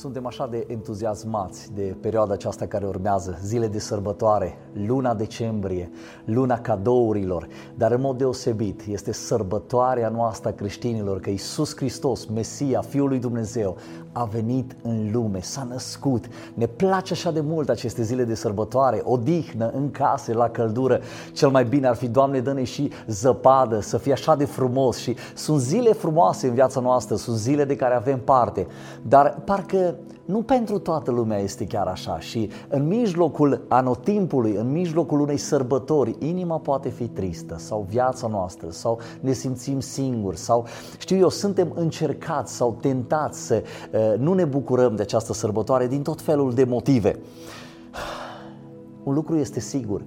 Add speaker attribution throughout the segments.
Speaker 1: Suntem așa de entuziasmați de perioada aceasta care urmează, zile de sărbătoare, luna decembrie, luna cadourilor, dar în mod deosebit este sărbătoarea noastră a creștinilor că Isus Hristos, Mesia, Fiul lui Dumnezeu, a venit în lume, s-a născut. Ne place așa de mult aceste zile de sărbătoare, odihnă în case, la căldură. Cel mai bine ar fi, Doamne, dă-ne și zăpadă, să fie așa de frumos și sunt zile frumoase în viața noastră, sunt zile de care avem parte, dar parcă nu pentru toată lumea este chiar așa și în mijlocul anotimpului, în mijlocul unei sărbători, inima poate fi tristă sau viața noastră sau ne simțim singuri sau știu eu, suntem încercați sau tentați să uh, nu ne bucurăm de această sărbătoare din tot felul de motive. Un lucru este sigur,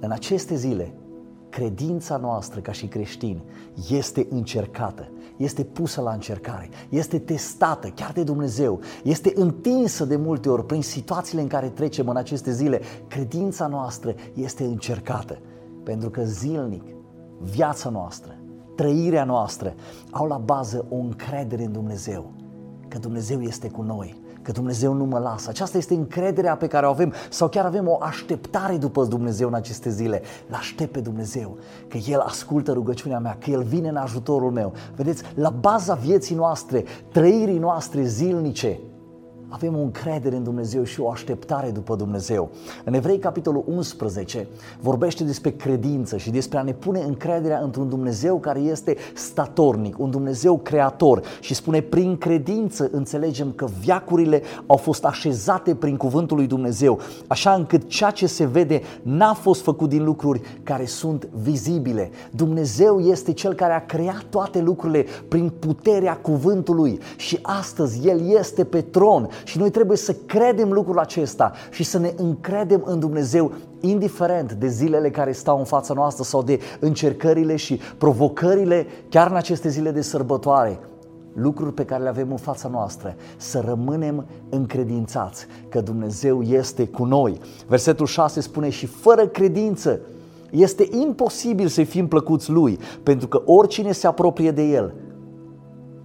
Speaker 1: în aceste zile credința noastră ca și creștini este încercată, este pusă la încercare, este testată chiar de Dumnezeu, este întinsă de multe ori prin situațiile în care trecem în aceste zile. Credința noastră este încercată pentru că zilnic viața noastră, trăirea noastră au la bază o încredere în Dumnezeu, că Dumnezeu este cu noi, că Dumnezeu nu mă lasă. Aceasta este încrederea pe care o avem sau chiar avem o așteptare după Dumnezeu în aceste zile. L-aștept pe Dumnezeu, că El ascultă rugăciunea mea, că El vine în ajutorul meu. Vedeți, la baza vieții noastre, trăirii noastre zilnice, avem o încredere în Dumnezeu și o așteptare după Dumnezeu. În Evrei, capitolul 11, vorbește despre credință și despre a ne pune încrederea într-un Dumnezeu care este statornic, un Dumnezeu creator și spune prin credință înțelegem că viacurile au fost așezate prin cuvântul lui Dumnezeu, așa încât ceea ce se vede n-a fost făcut din lucruri care sunt vizibile. Dumnezeu este cel care a creat toate lucrurile prin puterea cuvântului și astăzi El este pe tron și noi trebuie să credem lucrul acesta și să ne încredem în Dumnezeu indiferent de zilele care stau în fața noastră sau de încercările și provocările chiar în aceste zile de sărbătoare lucruri pe care le avem în fața noastră, să rămânem încredințați că Dumnezeu este cu noi. Versetul 6 spune și fără credință este imposibil să fim plăcuți Lui, pentru că oricine se apropie de El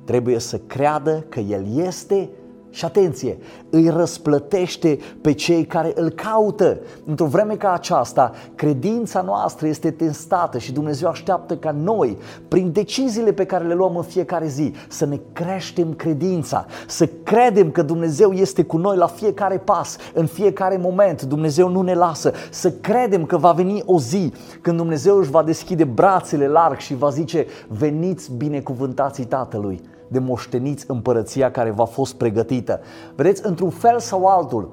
Speaker 1: trebuie să creadă că El este și atenție, îi răsplătește pe cei care îl caută. Într-o vreme ca aceasta, credința noastră este testată și Dumnezeu așteaptă ca noi, prin deciziile pe care le luăm în fiecare zi, să ne creștem credința, să credem că Dumnezeu este cu noi la fiecare pas, în fiecare moment. Dumnezeu nu ne lasă. Să credem că va veni o zi când Dumnezeu își va deschide brațele larg și va zice, veniți binecuvântații Tatălui de moșteniți împărăția care v-a fost pregătită. Vedeți, într-un fel sau altul,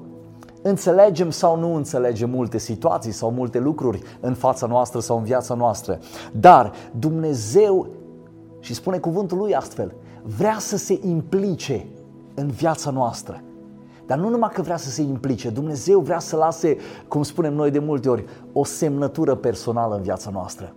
Speaker 1: înțelegem sau nu înțelegem multe situații sau multe lucruri în fața noastră sau în viața noastră. Dar Dumnezeu, și spune cuvântul lui astfel, vrea să se implice în viața noastră. Dar nu numai că vrea să se implice, Dumnezeu vrea să lase, cum spunem noi de multe ori, o semnătură personală în viața noastră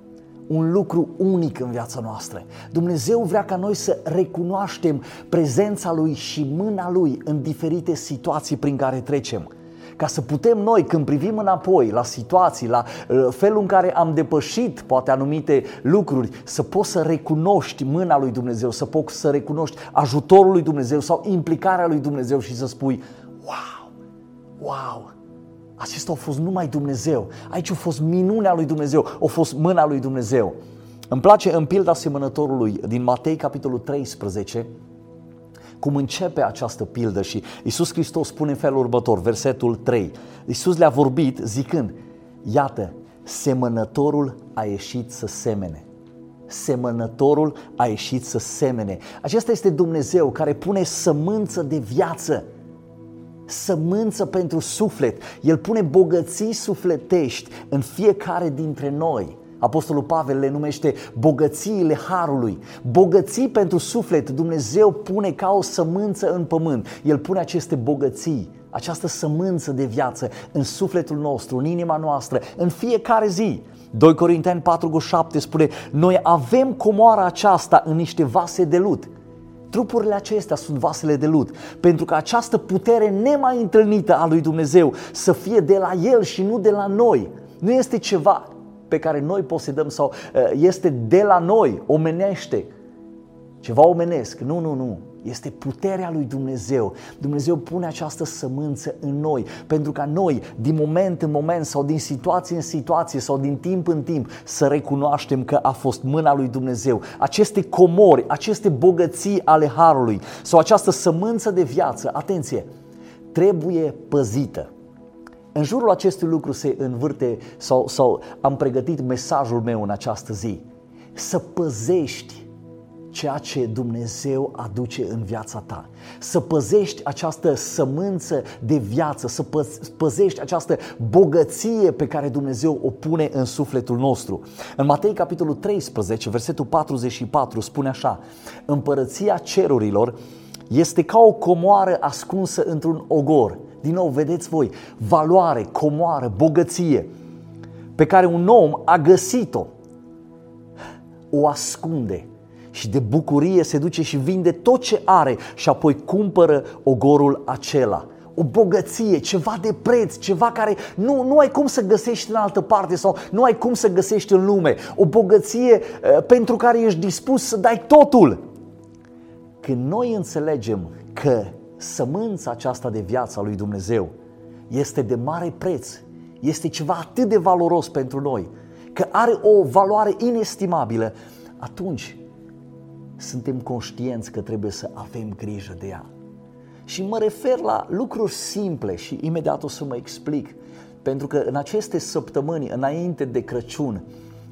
Speaker 1: un lucru unic în viața noastră. Dumnezeu vrea ca noi să recunoaștem prezența Lui și mâna Lui în diferite situații prin care trecem. Ca să putem noi, când privim înapoi la situații, la uh, felul în care am depășit poate anumite lucruri, să poți să recunoști mâna lui Dumnezeu, să poți să recunoști ajutorul lui Dumnezeu sau implicarea lui Dumnezeu și să spui, wow, wow, acesta a fost numai Dumnezeu. Aici a fost minunea lui Dumnezeu, a fost mâna lui Dumnezeu. Îmi place în pilda semănătorului din Matei, capitolul 13, cum începe această pildă și Isus Hristos spune în felul următor, versetul 3. Isus le-a vorbit zicând, iată, semănătorul a ieșit să semene. Semănătorul a ieșit să semene. Acesta este Dumnezeu care pune sămânță de viață sămânță pentru suflet. El pune bogății sufletești în fiecare dintre noi. Apostolul Pavel le numește bogățiile harului. Bogății pentru suflet. Dumnezeu pune ca o sămânță în pământ. El pune aceste bogății, această sămânță de viață în sufletul nostru, în inima noastră, în fiecare zi. 2 Corinteni 4 7 spune, noi avem comoara aceasta în niște vase de lut Trupurile acestea sunt vasele de lut, pentru că această putere nemai întâlnită a lui Dumnezeu să fie de la El și nu de la noi. Nu este ceva pe care noi posedăm sau uh, este de la noi, omenește, ceva omenesc. Nu, nu, nu. Este puterea lui Dumnezeu. Dumnezeu pune această sămânță în noi pentru ca noi, din moment în moment sau din situație în situație sau din timp în timp, să recunoaștem că a fost mâna lui Dumnezeu. Aceste comori, aceste bogății ale Harului sau această sămânță de viață, atenție, trebuie păzită. În jurul acestui lucru se învârte sau, sau am pregătit mesajul meu în această zi. Să păzești ceea ce Dumnezeu aduce în viața ta. Să păzești această sămânță de viață, să păzești această bogăție pe care Dumnezeu o pune în sufletul nostru. În Matei capitolul 13, versetul 44 spune așa: Împărăția cerurilor este ca o comoară ascunsă într-un ogor. Din nou, vedeți voi, valoare, comoară, bogăție pe care un om a găsit-o, o ascunde și de bucurie se duce și vinde tot ce are și apoi cumpără ogorul acela. O bogăție, ceva de preț, ceva care nu, nu ai cum să găsești în altă parte sau nu ai cum să găsești în lume. O bogăție uh, pentru care ești dispus să dai totul. Când noi înțelegem că sămânța aceasta de viață a lui Dumnezeu este de mare preț, este ceva atât de valoros pentru noi, că are o valoare inestimabilă, atunci suntem conștienți că trebuie să avem grijă de ea. Și mă refer la lucruri simple și imediat o să mă explic. Pentru că în aceste săptămâni, înainte de Crăciun,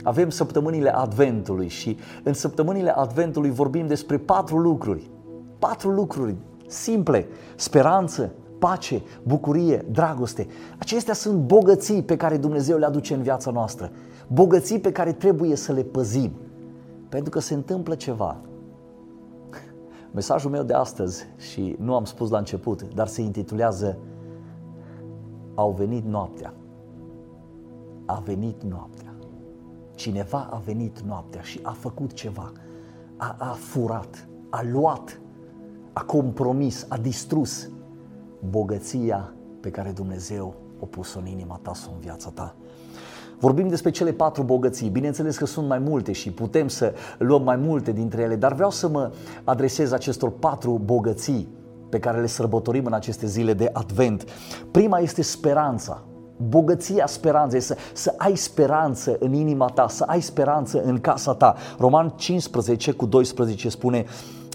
Speaker 1: avem săptămânile Adventului și în săptămânile Adventului vorbim despre patru lucruri. Patru lucruri simple. Speranță, pace, bucurie, dragoste. Acestea sunt bogății pe care Dumnezeu le aduce în viața noastră. Bogății pe care trebuie să le păzim. Pentru că se întâmplă ceva. Mesajul meu de astăzi, și nu am spus la început, dar se intitulează Au venit noaptea. A venit noaptea. Cineva a venit noaptea și a făcut ceva. A, a furat, a luat, a compromis, a distrus bogăția pe care Dumnezeu o pus în inima ta sau în viața ta. Vorbim despre cele patru bogății. Bineînțeles că sunt mai multe și putem să luăm mai multe dintre ele, dar vreau să mă adresez acestor patru bogății pe care le sărbătorim în aceste zile de Advent. Prima este speranța. Bogăția speranței, să, să ai speranță în inima ta, să ai speranță în casa ta. Roman 15 cu 12 spune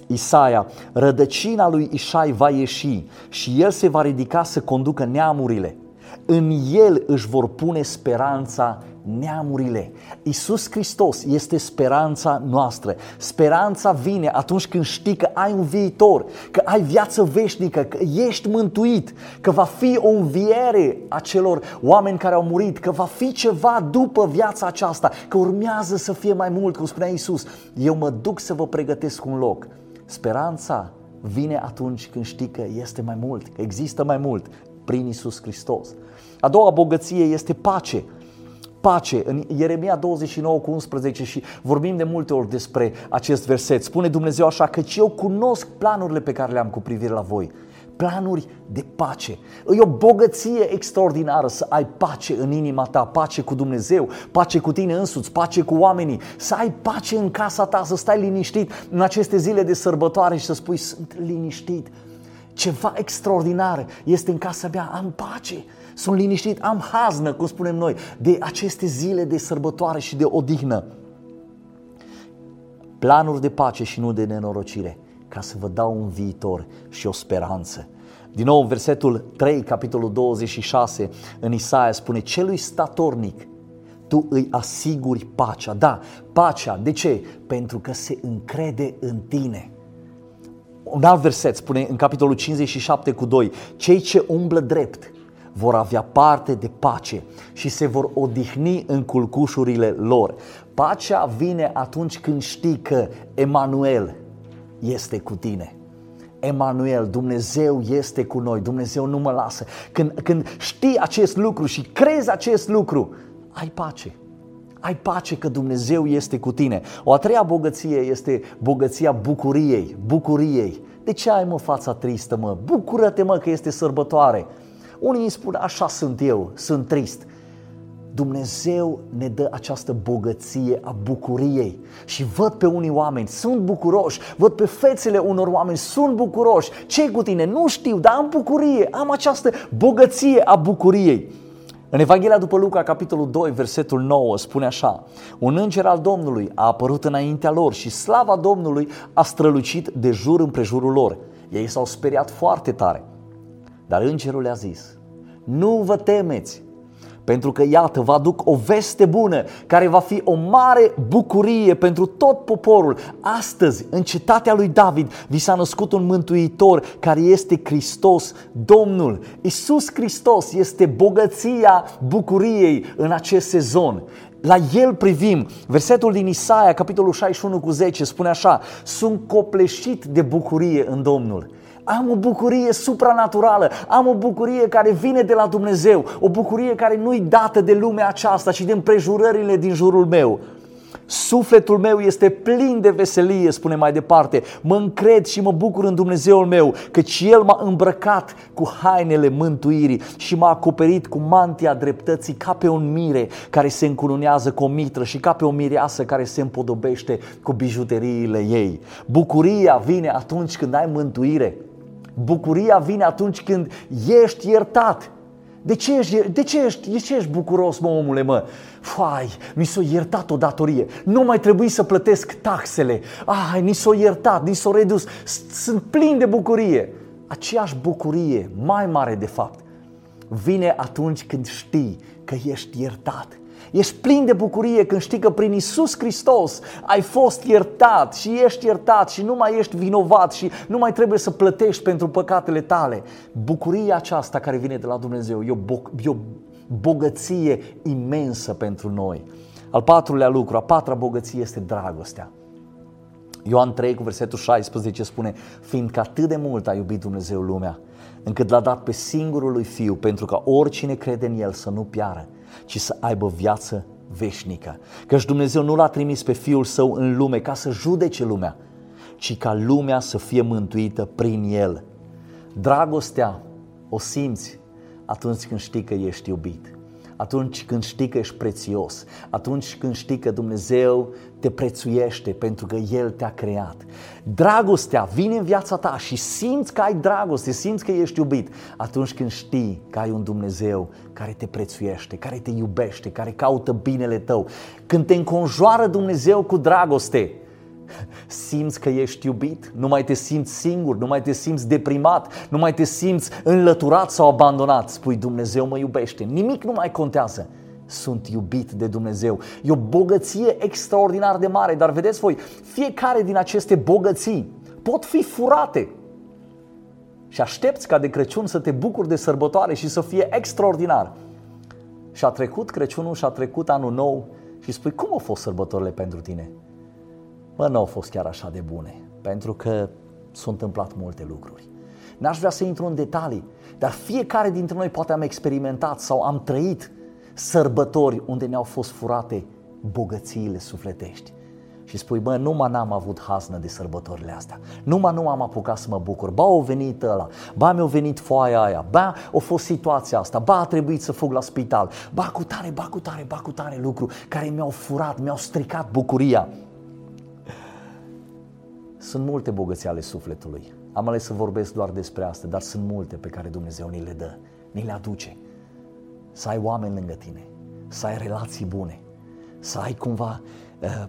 Speaker 1: Isaia, rădăcina lui Ișai va ieși și el se va ridica să conducă neamurile. În El își vor pune speranța neamurile. Isus Hristos este speranța noastră. Speranța vine atunci când știi că ai un viitor, că ai viață veșnică, că ești mântuit, că va fi o înviere a celor oameni care au murit, că va fi ceva după viața aceasta, că urmează să fie mai mult, cum spunea Isus. Eu mă duc să vă pregătesc un loc. Speranța vine atunci când știi că este mai mult, că există mai mult prin Isus Hristos. A doua bogăție este pace. Pace, în Ieremia 29 cu 11 și vorbim de multe ori despre acest verset. Spune Dumnezeu așa că eu cunosc planurile pe care le-am cu privire la voi. Planuri de pace. E o bogăție extraordinară să ai pace în inima ta, pace cu Dumnezeu, pace cu tine însuți, pace cu oamenii, să ai pace în casa ta, să stai liniștit în aceste zile de sărbătoare și să spui sunt liniștit, ceva extraordinar este în casa mea, am pace, sunt liniștit, am haznă, cum spunem noi, de aceste zile de sărbătoare și de odihnă. Planuri de pace și nu de nenorocire, ca să vă dau un viitor și o speranță. Din nou, versetul 3, capitolul 26, în Isaia spune, celui statornic, tu îi asiguri pacea. Da, pacea. De ce? Pentru că se încrede în tine. Un alt verset spune în capitolul 57 cu 2, cei ce umblă drept vor avea parte de pace și se vor odihni în culcușurile lor. Pacea vine atunci când știi că Emanuel este cu tine. Emanuel, Dumnezeu este cu noi, Dumnezeu nu mă lasă. Când, când știi acest lucru și crezi acest lucru, ai pace. Ai pace că Dumnezeu este cu tine. O a treia bogăție este bogăția bucuriei, bucuriei. De ce ai mă fața tristă, mă? Bucură-te, mă, că este sărbătoare. Unii îmi spun, așa sunt eu, sunt trist. Dumnezeu ne dă această bogăție a bucuriei și văd pe unii oameni, sunt bucuroși, văd pe fețele unor oameni, sunt bucuroși. ce cu tine? Nu știu, dar am bucurie, am această bogăție a bucuriei. În Evanghelia după Luca, capitolul 2, versetul 9, spune așa Un înger al Domnului a apărut înaintea lor și slava Domnului a strălucit de jur împrejurul lor. Ei s-au speriat foarte tare. Dar îngerul le-a zis, nu vă temeți, pentru că iată, vă aduc o veste bună care va fi o mare bucurie pentru tot poporul. Astăzi, în cetatea lui David, vi s-a născut un mântuitor care este Hristos, Domnul. Isus Hristos este bogăția bucuriei în acest sezon. La el privim. Versetul din Isaia, capitolul 61 cu 10, spune așa, sunt copleșit de bucurie în Domnul. Am o bucurie supranaturală, am o bucurie care vine de la Dumnezeu, o bucurie care nu-i dată de lumea aceasta și de împrejurările din jurul meu. Sufletul meu este plin de veselie, spune mai departe. Mă încred și mă bucur în Dumnezeul meu, căci El m-a îmbrăcat cu hainele mântuirii și m-a acoperit cu mantia dreptății ca pe un mire care se încununează cu o mitră și ca pe o mireasă care se împodobește cu bijuteriile ei. Bucuria vine atunci când ai mântuire. Bucuria vine atunci când ești iertat. De ce ești, de ce ești, de ce ești bucuros, mă, omule, mă? Fai, mi s-a iertat o datorie. Nu mai trebuie să plătesc taxele. Ah, mi s-a iertat, mi s-a redus. Sunt plin de bucurie. Aceeași bucurie, mai mare de fapt, vine atunci când știi că ești iertat Ești plin de bucurie când știi că prin Isus Hristos ai fost iertat și ești iertat și nu mai ești vinovat și nu mai trebuie să plătești pentru păcatele tale. Bucuria aceasta care vine de la Dumnezeu e o, bo- e o bogăție imensă pentru noi. Al patrulea lucru, a patra bogăție este dragostea. Ioan 3 cu versetul 16 spune, fiindcă atât de mult a iubit Dumnezeu lumea, încât l-a dat pe singurul lui Fiu, pentru ca oricine crede în El să nu piară, ci să aibă viață veșnică. Căci Dumnezeu nu l-a trimis pe Fiul Său în lume ca să judece lumea, ci ca lumea să fie mântuită prin El. Dragostea o simți atunci când știi că ești iubit atunci când știi că ești prețios, atunci când știi că Dumnezeu te prețuiește pentru că El te-a creat. Dragostea vine în viața ta și simți că ai dragoste, simți că ești iubit atunci când știi că ai un Dumnezeu care te prețuiește, care te iubește, care caută binele tău. Când te înconjoară Dumnezeu cu dragoste, Simți că ești iubit, nu mai te simți singur, nu mai te simți deprimat, nu mai te simți înlăturat sau abandonat. Spui Dumnezeu mă iubește, nimic nu mai contează. Sunt iubit de Dumnezeu. E o bogăție extraordinar de mare, dar vedeți voi, fiecare din aceste bogății pot fi furate. Și aștepți ca de Crăciun să te bucuri de sărbătoare și să fie extraordinar. Și a trecut Crăciunul și a trecut anul nou și spui, cum au fost sărbătorile pentru tine? Bă, nu au fost chiar așa de bune, pentru că s-au întâmplat multe lucruri. N-aș vrea să intru în detalii, dar fiecare dintre noi poate am experimentat sau am trăit sărbători unde ne-au fost furate bogățiile sufletești. Și spui, bă, numai n-am avut haznă de sărbătorile astea. Numai nu am apucat să mă bucur. Ba, au venit ăla, ba, mi-a venit foaia aia, ba, a fost situația asta, ba, a trebuit să fug la spital, ba, cu tare, ba, cu tare, ba, cu tare lucru care mi-au furat, mi-au stricat bucuria. Sunt multe bogății ale sufletului. Am ales să vorbesc doar despre asta, dar sunt multe pe care Dumnezeu ni le dă, ni le aduce. Să ai oameni lângă tine, să ai relații bune, să ai cumva uh,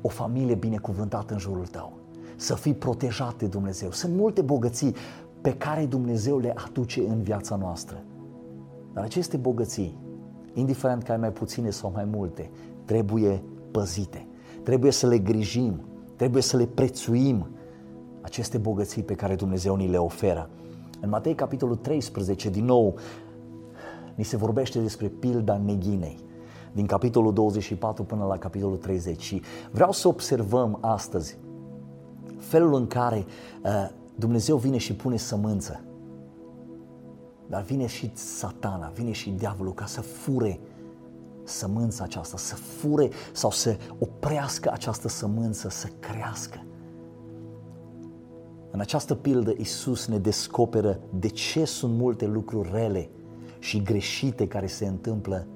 Speaker 1: o familie binecuvântată în jurul tău, să fii protejat de Dumnezeu. Sunt multe bogății pe care Dumnezeu le aduce în viața noastră. Dar aceste bogății, indiferent că ai mai puține sau mai multe, trebuie păzite. Trebuie să le grijim, Trebuie să le prețuim aceste bogății pe care Dumnezeu ni le oferă. În Matei, capitolul 13, din nou, ni se vorbește despre pilda neghinei, din capitolul 24 până la capitolul 30. Și vreau să observăm astăzi felul în care uh, Dumnezeu vine și pune sămânță. Dar vine și satana, vine și diavolul ca să fure sămânța aceasta, să fure sau să oprească această sămânță să crească. În această pildă Isus ne descoperă de ce sunt multe lucruri rele și greșite care se întâmplă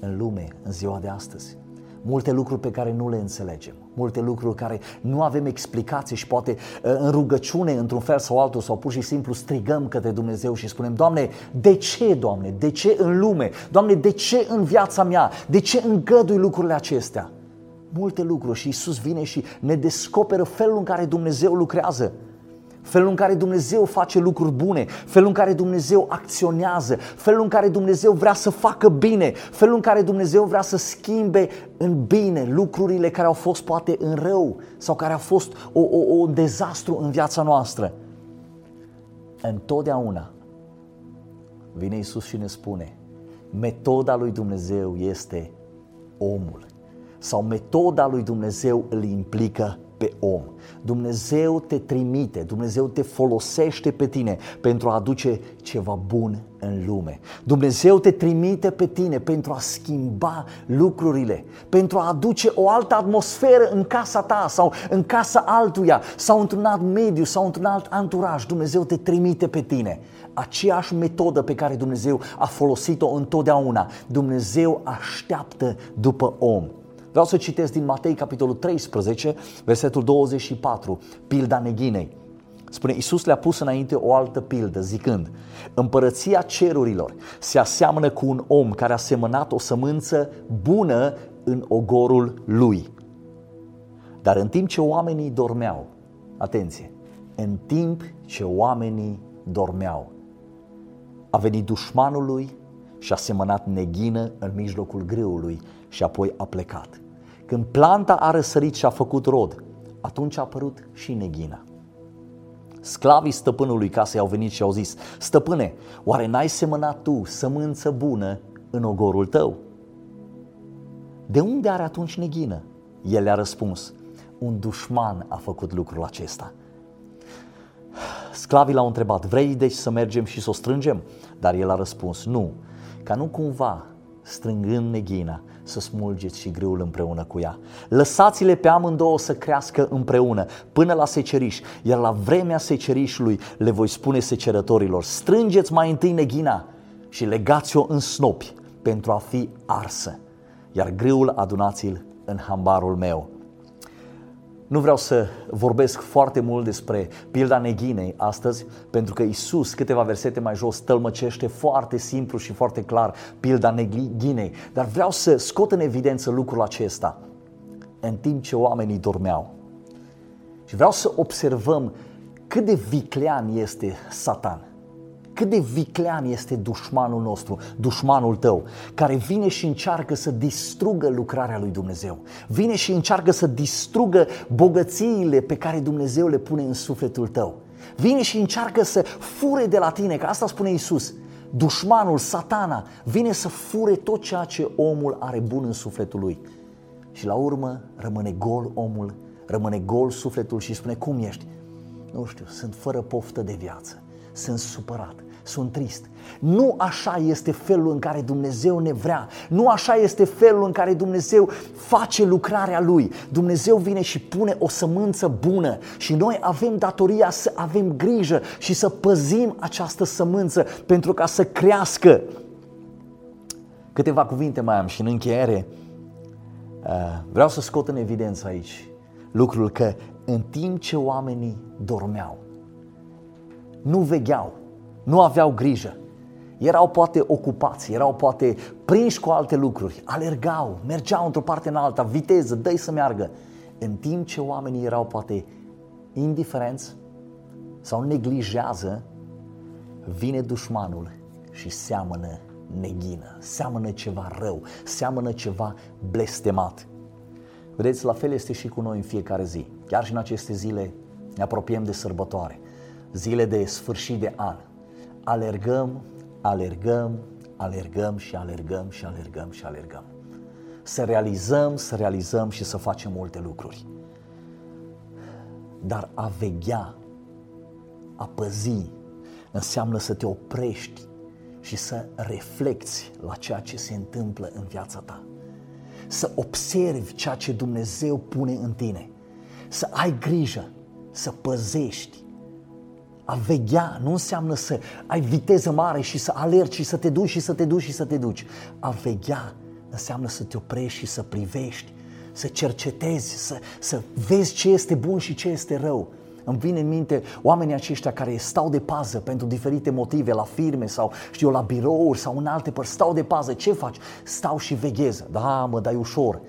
Speaker 1: în lume în ziua de astăzi. Multe lucruri pe care nu le înțelegem, multe lucruri care nu avem explicații și poate uh, în rugăciune, într-un fel sau altul, sau pur și simplu strigăm către Dumnezeu și spunem, Doamne, de ce, Doamne, de ce în lume? Doamne, de ce în viața mea? De ce îngădui lucrurile acestea? Multe lucruri și Isus vine și ne descoperă felul în care Dumnezeu lucrează felul în care Dumnezeu face lucruri bune, felul în care Dumnezeu acționează, felul în care Dumnezeu vrea să facă bine, felul în care Dumnezeu vrea să schimbe în bine lucrurile care au fost poate în rău sau care au fost o, o, o dezastru în viața noastră. Întotdeauna vine Isus și ne spune, metoda lui Dumnezeu este omul sau metoda lui Dumnezeu îl implică pe om. Dumnezeu te trimite, Dumnezeu te folosește pe tine pentru a aduce ceva bun în lume. Dumnezeu te trimite pe tine pentru a schimba lucrurile, pentru a aduce o altă atmosferă în casa ta sau în casa altuia sau într-un alt mediu sau într-un alt anturaj. Dumnezeu te trimite pe tine. Aceeași metodă pe care Dumnezeu a folosit-o întotdeauna. Dumnezeu așteaptă după om. Vreau să citesc din Matei, capitolul 13, versetul 24, pilda neghinei. Spune, Iisus le-a pus înainte o altă pildă, zicând, Împărăția cerurilor se aseamănă cu un om care a semănat o sămânță bună în ogorul lui. Dar în timp ce oamenii dormeau, atenție, în timp ce oamenii dormeau, a venit dușmanul lui și a semănat neghină în mijlocul grâului și apoi a plecat. Când planta a răsărit și a făcut rod, atunci a apărut și neghina. Sclavii stăpânului casei au venit și au zis, stăpâne, oare n-ai semănat tu sămânță bună în ogorul tău? De unde are atunci neghină? El le-a răspuns, un dușman a făcut lucrul acesta. Sclavii l-au întrebat, vrei deci să mergem și să o strângem? Dar el a răspuns, nu, ca nu cumva, strângând neghina, să smulgeți și grâul împreună cu ea. Lăsați-le pe amândouă să crească împreună până la seceriș, iar la vremea secerișului le voi spune secerătorilor, strângeți mai întâi neghina și legați-o în snopi pentru a fi arsă, iar grâul adunați-l în hambarul meu. Nu vreau să vorbesc foarte mult despre pilda neghinei astăzi, pentru că Isus, câteva versete mai jos, tălmăcește foarte simplu și foarte clar pilda neghinei. Dar vreau să scot în evidență lucrul acesta în timp ce oamenii dormeau. Și vreau să observăm cât de viclean este Satan cât de viclean este dușmanul nostru, dușmanul tău, care vine și încearcă să distrugă lucrarea lui Dumnezeu. Vine și încearcă să distrugă bogățiile pe care Dumnezeu le pune în sufletul tău. Vine și încearcă să fure de la tine, că asta spune Isus. Dușmanul, satana, vine să fure tot ceea ce omul are bun în sufletul lui. Și la urmă rămâne gol omul, rămâne gol sufletul și spune, cum ești? Nu știu, sunt fără poftă de viață, sunt supărat, sunt trist. Nu așa este felul în care Dumnezeu ne vrea. Nu așa este felul în care Dumnezeu face lucrarea Lui. Dumnezeu vine și pune o sămânță bună și noi avem datoria să avem grijă și să păzim această sămânță pentru ca să crească. Câteva cuvinte mai am și în încheiere uh, vreau să scot în evidență aici lucrul că în timp ce oamenii dormeau, nu vegheau, nu aveau grijă. Erau poate ocupați, erau poate prinși cu alte lucruri, alergau, mergeau într-o parte în alta, viteză, dă să meargă. În timp ce oamenii erau poate indiferenți sau neglijează, vine dușmanul și seamănă neghină, seamănă ceva rău, seamănă ceva blestemat. Vedeți, la fel este și cu noi în fiecare zi. Chiar și în aceste zile ne apropiem de sărbătoare, zile de sfârșit de an alergăm, alergăm, alergăm și alergăm și alergăm și alergăm. Să realizăm, să realizăm și să facem multe lucruri. Dar a veghea, a păzi, înseamnă să te oprești și să reflecti la ceea ce se întâmplă în viața ta. Să observi ceea ce Dumnezeu pune în tine. Să ai grijă, să păzești, a veghea nu înseamnă să ai viteză mare și să alergi și să te duci și să te duci și să te duci. A veghea înseamnă să te oprești și să privești, să cercetezi, să, să vezi ce este bun și ce este rău. Îmi vine în minte oamenii aceștia care stau de pază pentru diferite motive la firme sau știu eu, la birouri sau în alte părți, stau de pază. Ce faci? Stau și vegheză. Da, mă, dai ușor.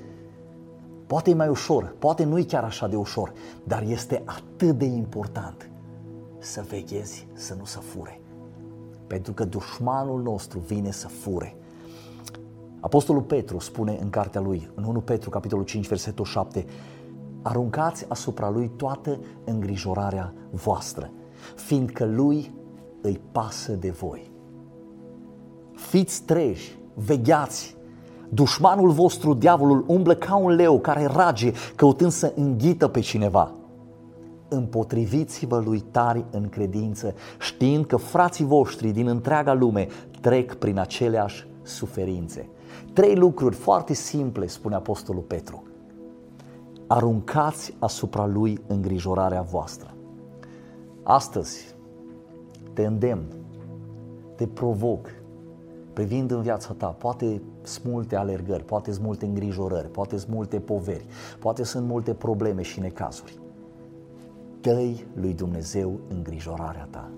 Speaker 1: Poate e mai ușor, poate nu e chiar așa de ușor, dar este atât de important să veghezi, să nu să fure. Pentru că dușmanul nostru vine să fure. Apostolul Petru spune în cartea lui, în 1 Petru, capitolul 5, versetul 7, aruncați asupra lui toată îngrijorarea voastră, fiindcă lui îi pasă de voi. Fiți treji, vegheați, dușmanul vostru, diavolul, umblă ca un leu care rage căutând să înghită pe cineva. Împotriviți-vă lui tari în credință, știind că frații voștri din întreaga lume trec prin aceleași suferințe. Trei lucruri foarte simple, spune Apostolul Petru. Aruncați asupra lui îngrijorarea voastră. Astăzi te îndemn, te provoc, privind în viața ta, poate sunt multe alergări, poate sunt multe îngrijorări, poate sunt multe poveri, poate sunt multe probleme și necazuri. Dă lui Dumnezeu îngrijorarea ta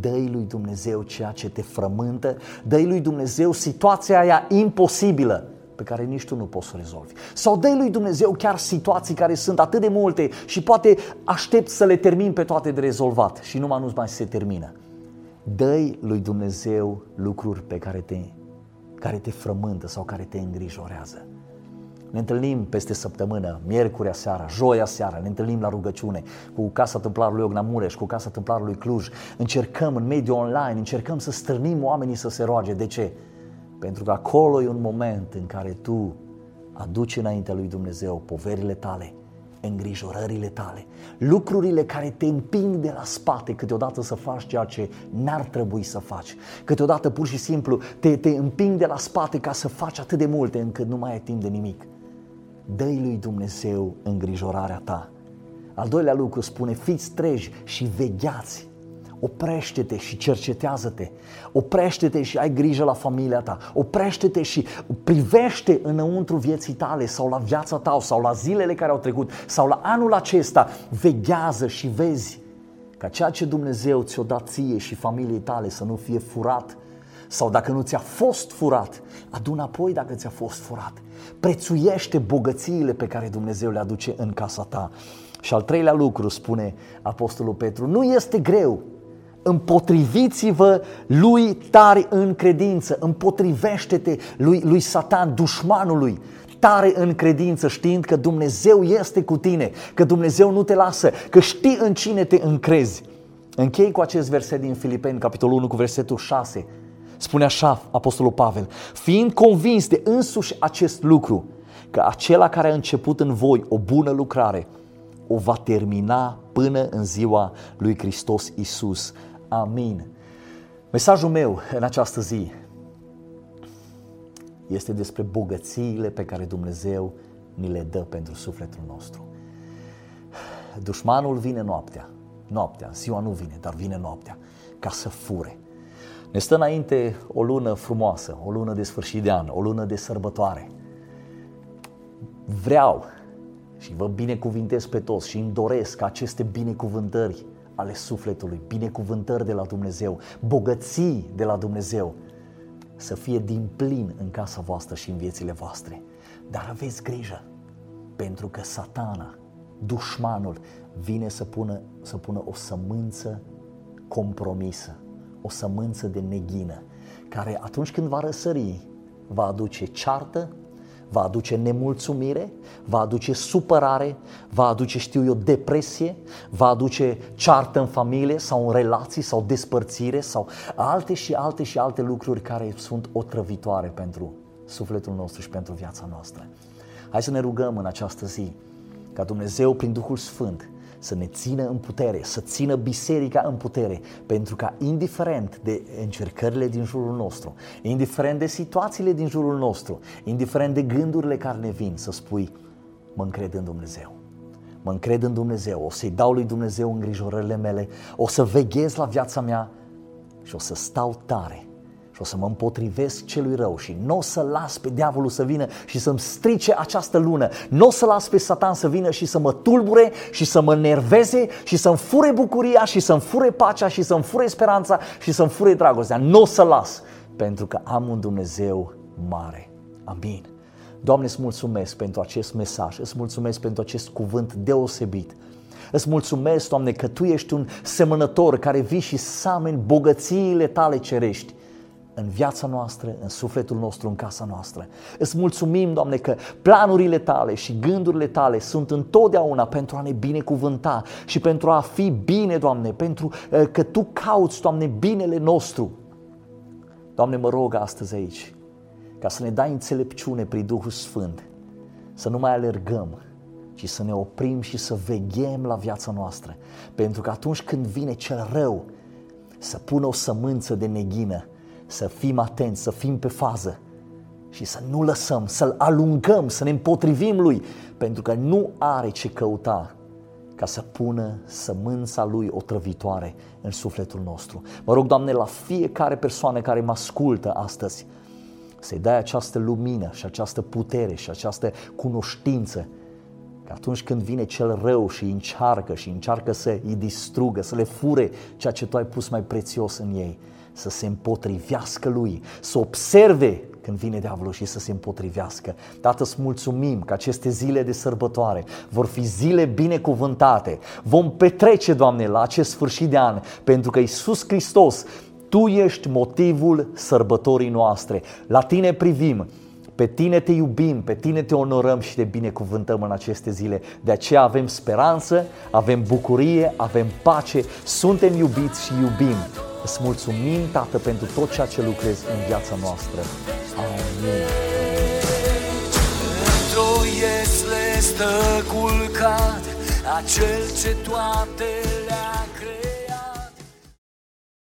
Speaker 1: dă lui Dumnezeu ceea ce te frământă, dă lui Dumnezeu situația aia imposibilă pe care nici tu nu poți să o rezolvi. Sau dă lui Dumnezeu chiar situații care sunt atât de multe și poate aștept să le termin pe toate de rezolvat și numai nu mai se termină. dă lui Dumnezeu lucruri pe care te, care te frământă sau care te îngrijorează. Ne întâlnim peste săptămână, miercurea seara, joia seara, ne întâlnim la rugăciune cu Casa Templarului Ogna Mureș, cu Casa Templarului Cluj. Încercăm în mediul online, încercăm să strânim oamenii să se roage. De ce? Pentru că acolo e un moment în care tu aduci înaintea lui Dumnezeu poverile tale, îngrijorările tale, lucrurile care te împing de la spate câteodată să faci ceea ce n-ar trebui să faci. Câteodată pur și simplu te, te împing de la spate ca să faci atât de multe încât nu mai ai timp de nimic dă lui Dumnezeu îngrijorarea ta. Al doilea lucru spune, fiți treji și vegheați. Oprește-te și cercetează-te. Oprește-te și ai grijă la familia ta. Oprește-te și privește înăuntru vieții tale sau la viața ta sau la zilele care au trecut sau la anul acesta. Veghează și vezi ca ceea ce Dumnezeu ți-o dat ție și familiei tale să nu fie furat sau dacă nu ți-a fost furat, adu apoi dacă ți-a fost furat. Prețuiește bogățiile pe care Dumnezeu le aduce în casa ta. Și al treilea lucru, spune Apostolul Petru, nu este greu. Împotriviți-vă lui tare în credință, împotrivește-te lui, lui Satan, dușmanului, tare în credință, știind că Dumnezeu este cu tine, că Dumnezeu nu te lasă, că știi în cine te încrezi. Închei cu acest verset din Filipeni, capitolul 1, cu versetul 6. Spune așa Apostolul Pavel, fiind convins de însuși acest lucru, că acela care a început în voi o bună lucrare, o va termina până în ziua lui Hristos Isus. Amin. Mesajul meu în această zi este despre bogățiile pe care Dumnezeu ni le dă pentru sufletul nostru. Dușmanul vine noaptea, noaptea, ziua nu vine, dar vine noaptea, ca să fure, ne stă înainte o lună frumoasă, o lună de sfârșit de an, o lună de sărbătoare. Vreau și vă binecuvintez pe toți și îmi doresc aceste binecuvântări ale sufletului, binecuvântări de la Dumnezeu, bogății de la Dumnezeu, să fie din plin în casa voastră și în viețile voastre. Dar aveți grijă, pentru că satana, dușmanul, vine să pună, să pună o sămânță compromisă o sămânță de neghină, care atunci când va răsări, va aduce ceartă, va aduce nemulțumire, va aduce supărare, va aduce, știu eu, depresie, va aduce ceartă în familie sau în relații sau despărțire sau alte și alte și alte lucruri care sunt otrăvitoare pentru sufletul nostru și pentru viața noastră. Hai să ne rugăm în această zi ca Dumnezeu prin Duhul Sfânt să ne țină în putere, să țină biserica în putere, pentru ca indiferent de încercările din jurul nostru, indiferent de situațiile din jurul nostru, indiferent de gândurile care ne vin, să spui, mă încred în Dumnezeu. Mă încred în Dumnezeu, o să-i dau lui Dumnezeu îngrijorările mele, o să veghez la viața mea și o să stau tare și o să mă împotrivesc celui rău și nu o să las pe diavolul să vină și să-mi strice această lună. Nu o să las pe satan să vină și să mă tulbure și să mă nerveze și să-mi fure bucuria și să-mi fure pacea și să-mi fure speranța și să-mi fure dragostea. Nu o să las pentru că am un Dumnezeu mare. Amin. Doamne, îți mulțumesc pentru acest mesaj, îți mulțumesc pentru acest cuvânt deosebit. Îți mulțumesc, Doamne, că Tu ești un semănător care vii și sameni bogățiile Tale cerești în viața noastră, în sufletul nostru, în casa noastră. Îți mulțumim, Doamne, că planurile Tale și gândurile Tale sunt întotdeauna pentru a ne binecuvânta și pentru a fi bine, Doamne, pentru uh, că Tu cauți, Doamne, binele nostru. Doamne, mă rog astăzi aici ca să ne dai înțelepciune prin Duhul Sfânt, să nu mai alergăm, ci să ne oprim și să veghem la viața noastră. Pentru că atunci când vine cel rău să pună o sămânță de neghină, să fim atenți, să fim pe fază și să nu lăsăm, să-l alungăm, să ne împotrivim lui, pentru că nu are ce căuta ca să pună sămânța lui otrăvitoare în sufletul nostru. Mă rog, Doamne, la fiecare persoană care mă ascultă astăzi, să-i dai această lumină și această putere și această cunoștință că atunci când vine cel rău și încearcă și încearcă să îi distrugă, să le fure ceea ce tu ai pus mai prețios în ei, să se împotrivească lui, să observe când vine diavolul și să se împotrivească. Tată, îți mulțumim că aceste zile de sărbătoare vor fi zile binecuvântate. Vom petrece, Doamne, la acest sfârșit de an, pentru că Isus Hristos tu ești motivul sărbătorii noastre. La tine privim, pe tine te iubim, pe tine te onorăm și te binecuvântăm în aceste zile. De aceea avem speranță, avem bucurie, avem pace, suntem iubiți și iubim. Îți mulțumim, Tată, pentru tot ceea ce lucrezi în viața noastră. Amin. Într-o stă culcat, acel ce toate